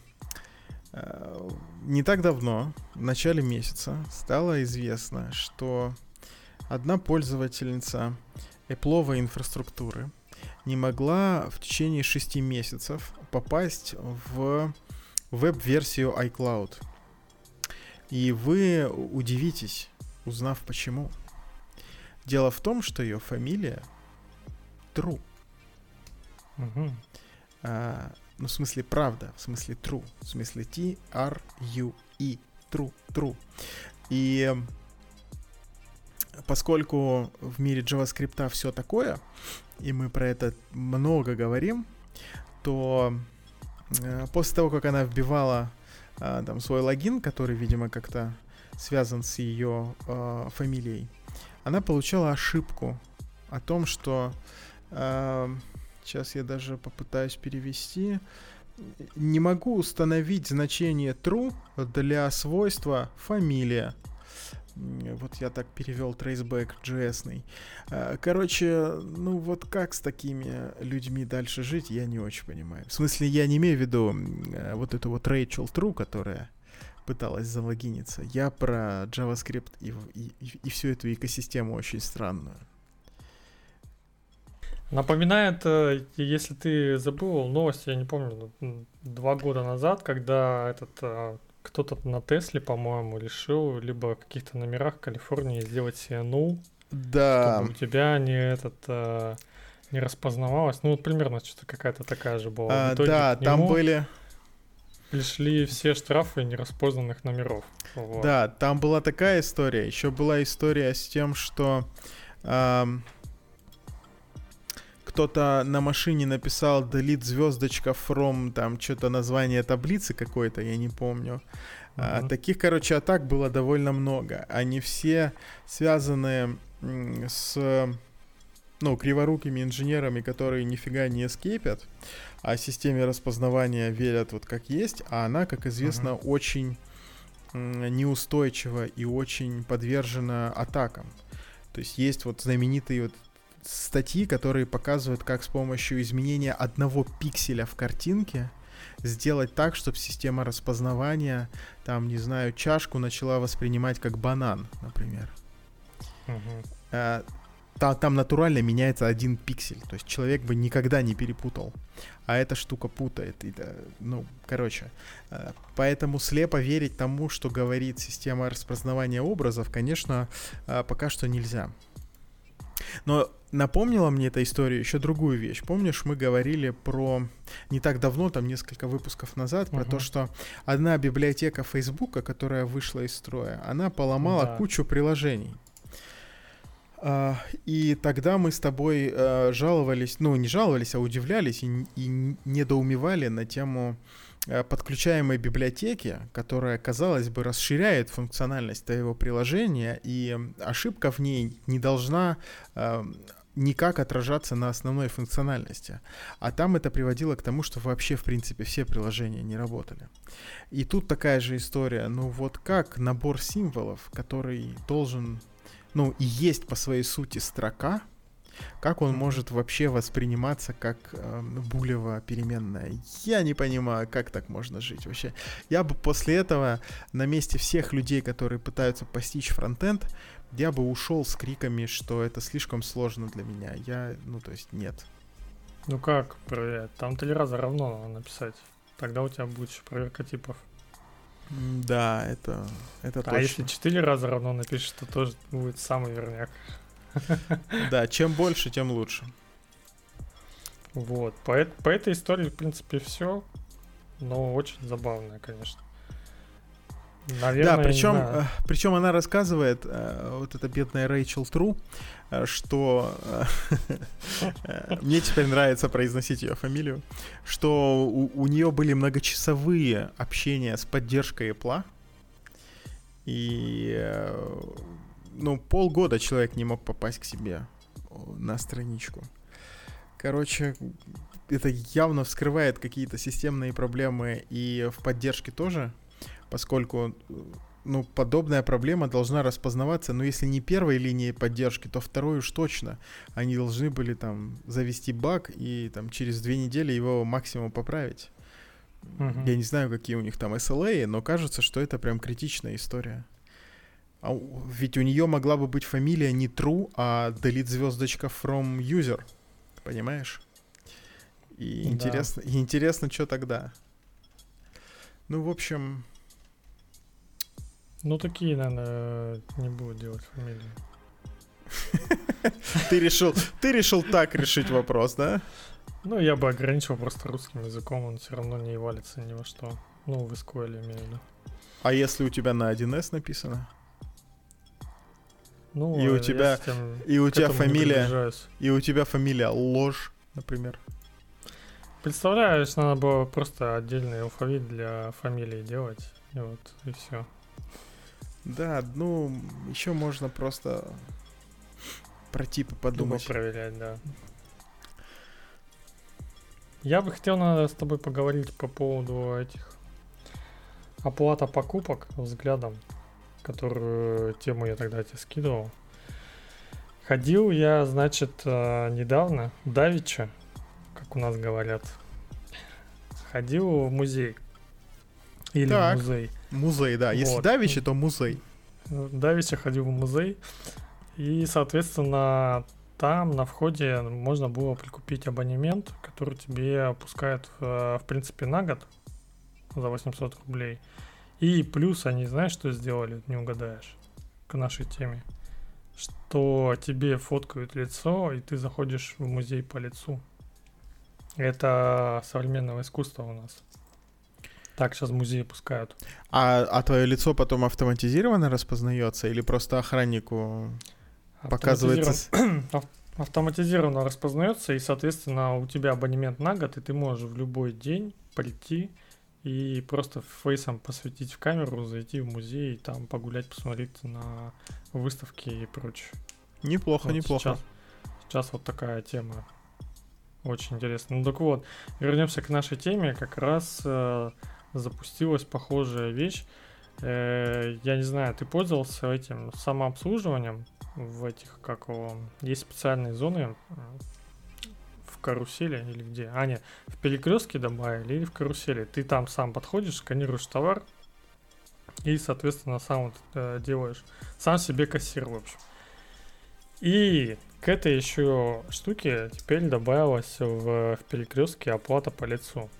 э, не так давно, в начале месяца, стало известно, что одна пользовательница Apple инфраструктуры не могла в течение шести месяцев попасть в веб-версию iCloud. И вы удивитесь, узнав почему. Дело в том, что ее фамилия True. Угу. А, ну, в смысле, правда, в смысле true, в смысле T-R-U-E, true, true. И поскольку в мире JavaScript все такое, и мы про это много говорим, то э, после того, как она вбивала э, там свой логин, который, видимо, как-то связан с ее э, фамилией, она получала ошибку о том, что э, сейчас я даже попытаюсь перевести. Не могу установить значение true для свойства фамилия. Вот я так перевел traceback JS. А, короче, ну вот как с такими людьми дальше жить, я не очень понимаю. В смысле, я не имею в виду а, вот эту вот Рэйчел Тру, которая пыталась залогиниться. Я про JavaScript и, и, и всю эту экосистему очень странную. Напоминает, э, если ты забыл новость, я не помню, два года назад, когда этот э, кто-то на Тесле, по-моему, решил либо в каких-то номерах Калифорнии сделать себе ну, да. чтобы у тебя не этот э, не распознавалось. Ну вот примерно что-то какая-то такая же была. А, да, там были пришли все штрафы нераспознанных номеров. Вот. Да, там была такая история. Еще была история с тем, что эм, кто-то на машине написал delete звездочка from там что-то название таблицы какой-то, я не помню. Uh-huh. А, таких, короче, атак было довольно много. Они все связаны с ну, криворукими инженерами, которые нифига не эскейпят, а системе распознавания верят вот как есть, а она, как известно, uh-huh. очень неустойчива и очень подвержена атакам. То есть есть вот знаменитый вот статьи, которые показывают, как с помощью изменения одного пикселя в картинке сделать так, чтобы система распознавания, там, не знаю, чашку начала воспринимать как банан, например. Там, там натурально меняется один пиксель. То есть человек бы никогда не перепутал. А эта штука путает. И, ну, короче. Э, поэтому слепо верить тому, что говорит система распознавания образов, конечно, э, пока что нельзя. Но напомнила мне эта история еще другую вещь. Помнишь, мы говорили про не так давно, там несколько выпусков назад, про uh-huh. то, что одна библиотека Фейсбука, которая вышла из строя, она поломала да. кучу приложений. Uh, и тогда мы с тобой uh, жаловались, ну не жаловались, а удивлялись и, и недоумевали на тему подключаемой библиотеки, которая, казалось бы, расширяет функциональность твоего приложения, и ошибка в ней не должна никак отражаться на основной функциональности. А там это приводило к тому, что вообще, в принципе, все приложения не работали. И тут такая же история. Ну вот как набор символов, который должен ну, и есть по своей сути строка, как он может вообще восприниматься как э, булева переменная? Я не понимаю, как так можно жить вообще. Я бы после этого на месте всех людей, которые пытаются постичь фронтенд, я бы ушел с криками, что это слишком сложно для меня. Я, ну, то есть, нет. Ну как проверять? Там три раза равно надо написать. Тогда у тебя будет еще проверка типов. Да, это, это а точно. А если четыре раза равно напишешь, то тоже будет самый верняк. (laughs) Да, чем больше, тем лучше. Вот, по, по этой истории, в принципе, все. Но очень забавная, конечно. Наверное, да, причем, э, причем она рассказывает, э, вот эта бедная Рэйчел Тру, э, что (laughs) мне теперь нравится произносить ее фамилию, что у, у нее были многочасовые общения с поддержкой Apple, и ну, полгода человек не мог попасть к себе на страничку. Короче, это явно вскрывает какие-то системные проблемы и в поддержке тоже поскольку ну, подобная проблема должна распознаваться, но если не первой линией поддержки, то второй уж точно. Они должны были там завести баг и там через две недели его максимум поправить. Uh-huh. Я не знаю, какие у них там SLA, но кажется, что это прям критичная история. А, ведь у нее могла бы быть фамилия не true, а delete звездочка from user. Понимаешь? И да. интересно, и интересно, что тогда. Ну, в общем, ну, такие, наверное, не будут делать фамилии. (laughs) Ты решил, ты решил так решить вопрос, да? Ну, я бы ограничил просто русским языком, он все равно не валится ни во что. Ну, в SQL имею в виду. А если у тебя на 1С написано? Ну, и у тебя, и у тебя фамилия, и у тебя фамилия ложь, например. Представляешь, надо было просто отдельный алфавит для фамилии делать, и вот, и все. Да, ну, еще можно просто про типы подумать. Думаю, проверять, да. Я бы хотел надо с тобой поговорить по поводу этих оплата покупок взглядом, которую тему я тогда тебе скидывал. Ходил я, значит, э, недавно, давича, как у нас говорят, ходил в музей. Или так. музей. Музей, да. Если вот. Давичи, то музей. Давичи ходил в музей. И, соответственно, там на входе можно было прикупить абонемент, который тебе опускают, в, в принципе, на год за 800 рублей. И плюс они, знаешь, что сделали? Не угадаешь. К нашей теме. Что тебе фоткают лицо, и ты заходишь в музей по лицу. Это современного искусства у нас. Так сейчас музеи пускают. А, а твое лицо потом автоматизированно распознается или просто охраннику показывается? (clears throat) Автоматизированно распознается, и, соответственно, у тебя абонемент на год, и ты можешь в любой день прийти и просто фейсом посветить в камеру, зайти в музей, и там погулять, посмотреть на выставки и прочее. Неплохо, вот неплохо. Сейчас, сейчас вот такая тема. Очень интересно. Ну так вот, вернемся к нашей теме. Как раз э, запустилась похожая вещь. Э, я не знаю, ты пользовался этим самообслуживанием в этих, как его, есть специальные зоны, карусели или где? А, нет, в перекрестке добавили или в карусели. Ты там сам подходишь, сканируешь товар и, соответственно, сам э, делаешь. Сам себе кассир, в общем. И к этой еще штуке теперь добавилась в, в перекрестке оплата по лицу.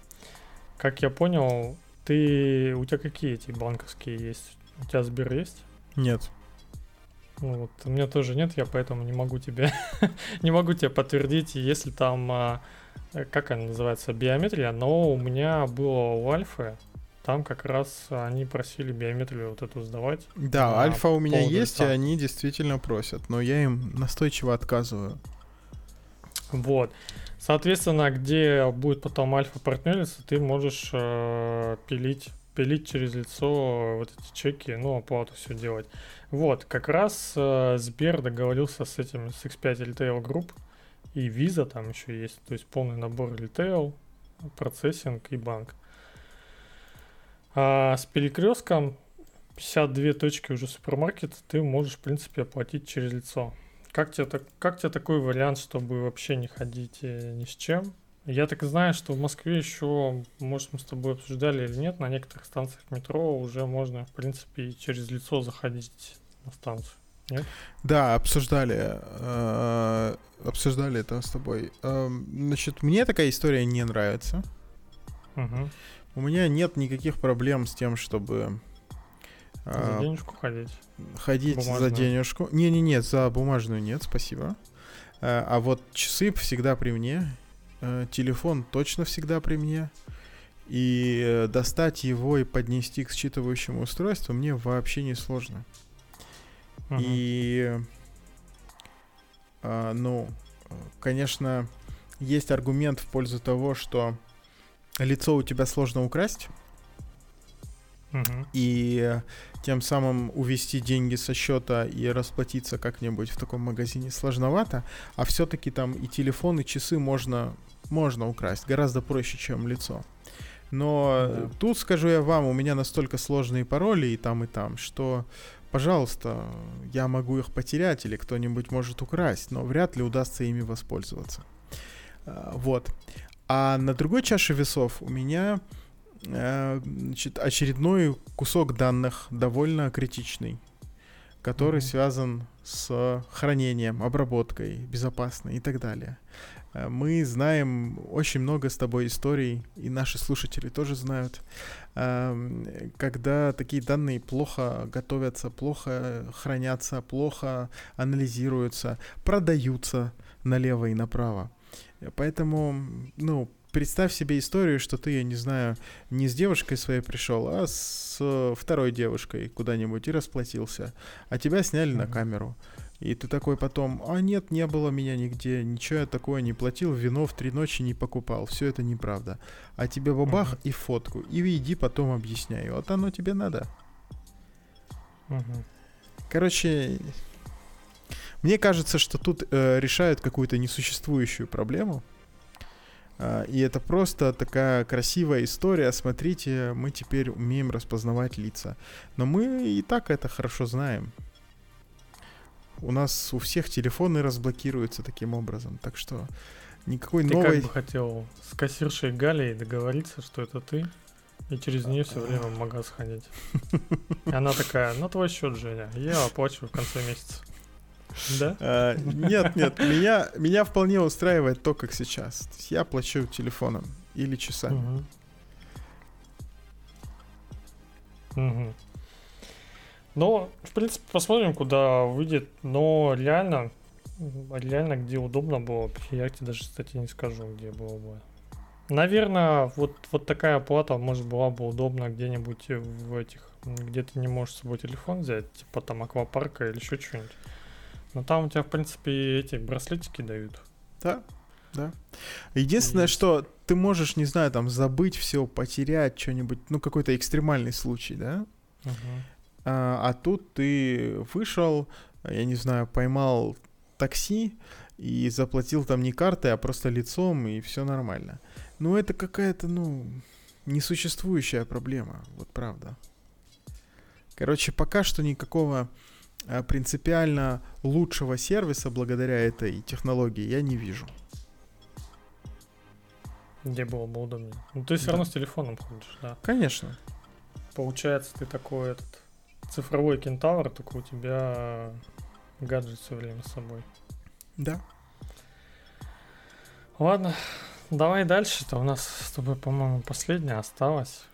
Как я понял, ты у тебя какие эти банковские есть? У тебя Сбер есть? Нет. Вот, у меня тоже нет, я поэтому не могу тебе (laughs) не могу тебе подтвердить, если там а, как она называется, биометрия, но у меня было у Альфы, там как раз они просили биометрию вот эту сдавать. Да, Альфа у меня есть, и они действительно просят, но я им настойчиво отказываю. Вот. Соответственно, где будет потом альфа партнериться, ты можешь э, пилить, пилить через лицо вот эти чеки, ну, оплату все делать. Вот, как раз э, Сбер договорился с этим, с X5 Retail Group, и Visa там еще есть, то есть полный набор ритейл, процессинг и банк. А с перекрестком 52 точки уже супермаркета ты можешь, в принципе, оплатить через лицо. Как тебе, так, как тебе такой вариант, чтобы вообще не ходить э, ни с чем? Я так и знаю, что в Москве еще, может, мы с тобой обсуждали или нет, на некоторых станциях метро уже можно, в принципе, через лицо заходить на станцию. Нет? Да, обсуждали, э, обсуждали это с тобой. Э, значит, мне такая история не нравится. Угу. У меня нет никаких проблем с тем, чтобы за а, денежку ходить. Ходить бумажную. за денежку. Не-не-не, за бумажную нет, спасибо. А, а вот часы всегда при мне. Э, телефон точно всегда при мне. И э, достать его и поднести к считывающему устройству мне вообще не сложно. Uh-huh. И, а, ну, конечно, есть аргумент в пользу того, что лицо у тебя сложно украсть. И тем самым увести деньги со счета и расплатиться как-нибудь в таком магазине сложновато, а все-таки там и телефон, и часы можно, можно украсть гораздо проще, чем лицо. Но да. тут, скажу я вам, у меня настолько сложные пароли и там, и там, что, пожалуйста, я могу их потерять или кто-нибудь может украсть, но вряд ли удастся ими воспользоваться. А, вот. А на другой чаше весов у меня значит, очередной кусок данных довольно критичный, который mm-hmm. связан с хранением, обработкой, безопасной и так далее. Э, мы знаем очень много с тобой историй, и наши слушатели тоже знают, эм, когда такие данные плохо готовятся, плохо хранятся, плохо анализируются, продаются налево и направо. Поэтому, ну, представь себе историю, что ты, я не знаю, не с девушкой своей пришел, а с э, второй девушкой куда-нибудь и расплатился, а тебя сняли mm-hmm. на камеру. И ты такой потом, а нет, не было меня нигде, ничего я такое не платил, вино в три ночи не покупал, все это неправда. А тебе бабах uh-huh. и фотку, и иди потом объясняю, вот оно тебе надо. Uh-huh. Короче, мне кажется, что тут э, решают какую-то несуществующую проблему, и это просто такая красивая история. Смотрите, мы теперь умеем распознавать лица. Но мы и так это хорошо знаем. У нас у всех телефоны разблокируются таким образом. Так что никакой ты новой... как бы хотел с кассиршей Галей договориться, что это ты, и через нее все время в магаз ходить. (laughs) Она такая, на твой счет, Женя, я оплачиваю в конце месяца. Да? А, (laughs) нет, нет, меня, меня вполне устраивает то, как сейчас. То есть я плачу телефоном или часами. Угу. Угу. Ну, в принципе, посмотрим, куда выйдет. Но реально, реально, где удобно было, я тебе даже, кстати, не скажу, где было бы. Наверное, вот, вот такая оплата, может, была бы удобна где-нибудь в этих, где ты не можешь с собой телефон взять, типа там аквапарка или еще что-нибудь. Но там у тебя, в принципе, эти браслетики дают. Да, да. Единственное, Есть. что ты можешь, не знаю, там забыть все, потерять что-нибудь, ну какой-то экстремальный случай, да? Угу. А, а тут ты вышел, я не знаю, поймал такси и заплатил там не картой, а просто лицом, и все нормально. Ну это какая-то, ну, несуществующая проблема, вот правда. Короче, пока что никакого принципиально лучшего сервиса благодаря этой технологии я не вижу. Где было бы удобнее. Ну, ты все да. равно с телефоном ходишь, да? Конечно. Получается, ты такой этот цифровой кентавр, только у тебя гаджет все время с собой. Да. Ладно, давай дальше-то. У нас с тобой, по-моему, последняя осталась.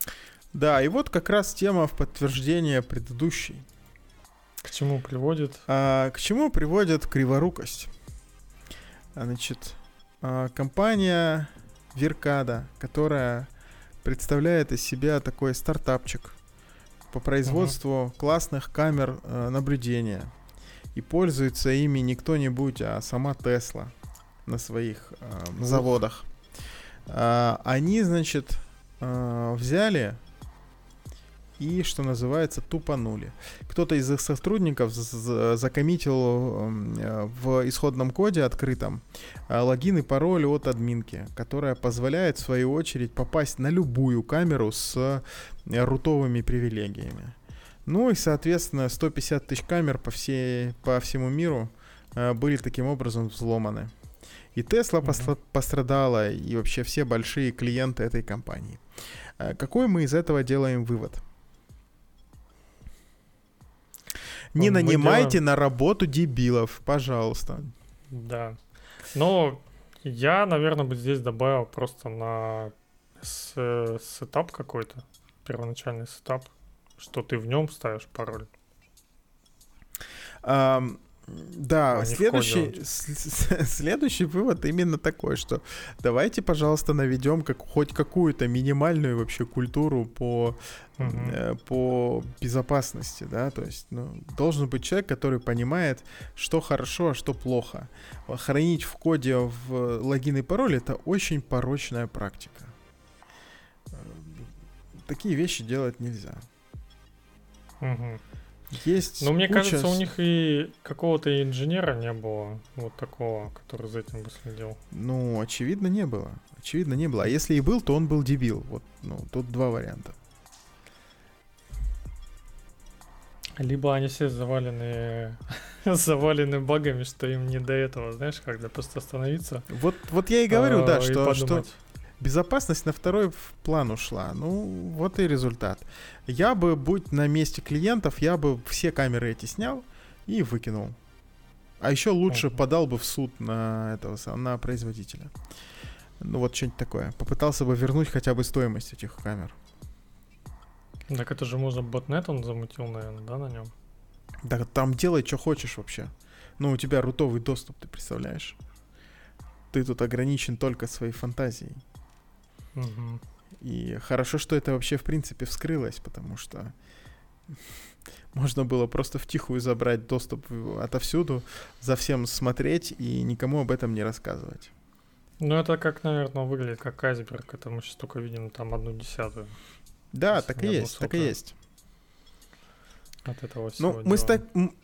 Да, и вот как раз тема в подтверждение предыдущей. К чему приводит? А, к чему приводит криворукость? Значит, а, компания Веркада, которая представляет из себя такой стартапчик по производству uh-huh. классных камер э, наблюдения. И пользуется ими не кто-нибудь, а сама Тесла на своих э, заводах. Э, они, значит, э, взяли и, что называется, тупанули. Кто-то из их сотрудников закоммитил эм, э, в исходном коде открытом э, логин и пароль от админки, которая позволяет, в свою очередь, попасть на любую камеру с э, рутовыми привилегиями. Ну и, соответственно, 150 тысяч камер по, всей, по всему миру были таким образом взломаны. И Тесла mm-hmm. пострадала, и вообще все большие клиенты этой компании. Какой мы из этого делаем вывод? Не Мы нанимайте делаем... на работу дебилов, пожалуйста. Да. Но я, наверное, бы здесь добавил просто на с setup какой-то, первоначальный setup, что ты в нем ставишь пароль. Um, да, а следующий, следующий вывод именно такой, что давайте, пожалуйста, наведем как, хоть какую-то минимальную вообще культуру по, угу. э, по безопасности, да, то есть ну, должен быть человек, который понимает, что хорошо, а что плохо. Хранить в коде в логин и пароль это очень порочная практика. Э, такие вещи делать нельзя. Угу. Есть. Но мне куча... кажется, у них и какого-то инженера не было, вот такого, который за этим бы следил. Ну, очевидно, не было. Очевидно, не было. А если и был, то он был дебил. Вот, ну, тут два варианта. Либо они все завалены, (laughs) завалены багами, что им не до этого, знаешь, когда просто остановиться. Вот, вот я и говорю, а, да, что, что безопасность на второй план ушла. Ну, вот и результат. Я бы, будь на месте клиентов, я бы все камеры эти снял и выкинул. А еще лучше uh-huh. подал бы в суд на этого на производителя. Ну вот что-нибудь такое. Попытался бы вернуть хотя бы стоимость этих камер. Так это же можно ботнет он замутил, наверное, да, на нем? Да там делай, что хочешь вообще. Ну, у тебя рутовый доступ, ты представляешь? Ты тут ограничен только своей фантазией. Угу. И хорошо, что это вообще в принципе вскрылось, потому что (laughs) можно было просто втихую забрать доступ отовсюду, за всем смотреть и никому об этом не рассказывать. Ну, это как, наверное, выглядит как айсберг. Это мы сейчас только видим там одну десятую. Да, так и есть, так и есть. От этого всего ну, мы с,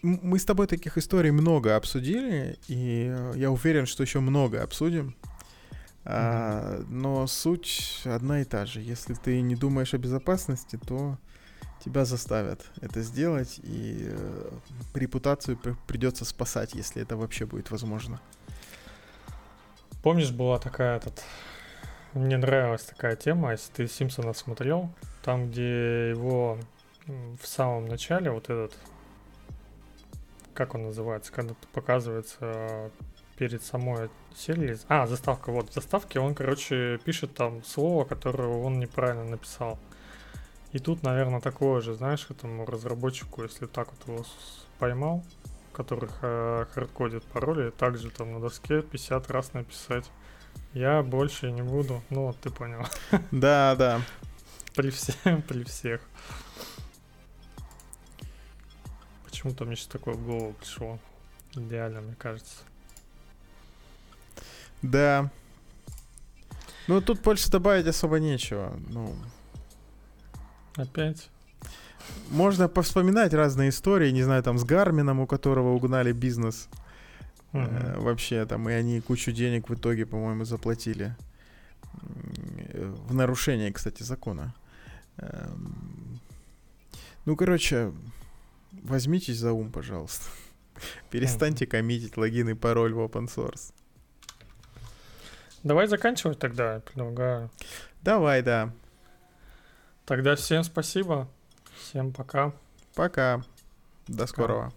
мы с тобой таких историй много обсудили, и я уверен, что еще много обсудим. А, но суть одна и та же. Если ты не думаешь о безопасности, то тебя заставят это сделать, и э, репутацию придется спасать, если это вообще будет возможно. Помнишь, была такая этот... Мне нравилась такая тема, если ты Симпсона смотрел, там, где его в самом начале вот этот как он называется, когда показывается перед самой серией. А, заставка, вот, в заставке он, короче, пишет там слово, которое он неправильно написал. И тут, наверное, такое же, знаешь, этому разработчику, если так вот его поймал, который э, хардкодит пароли, также там на доске 50 раз написать. Я больше не буду. Ну, вот ты понял. (laughs) Да, да. При всем, при всех. Почему-то мне сейчас такое в голову пришло. Идеально, мне кажется. Да. Ну, тут больше добавить особо нечего. Ну. Опять? Можно повспоминать разные истории, не знаю, там с Гармином, у которого угнали бизнес. Угу. Э, вообще, там, и они кучу денег в итоге, по-моему, заплатили. В нарушение, кстати, закона. Эм, ну, короче, возьмитесь за ум, пожалуйста. (laughs) Перестаньте коммитить логин и пароль в open source. Давай заканчивать тогда, я предлагаю. Давай, да. Тогда всем спасибо. Всем пока. Пока. До скорого.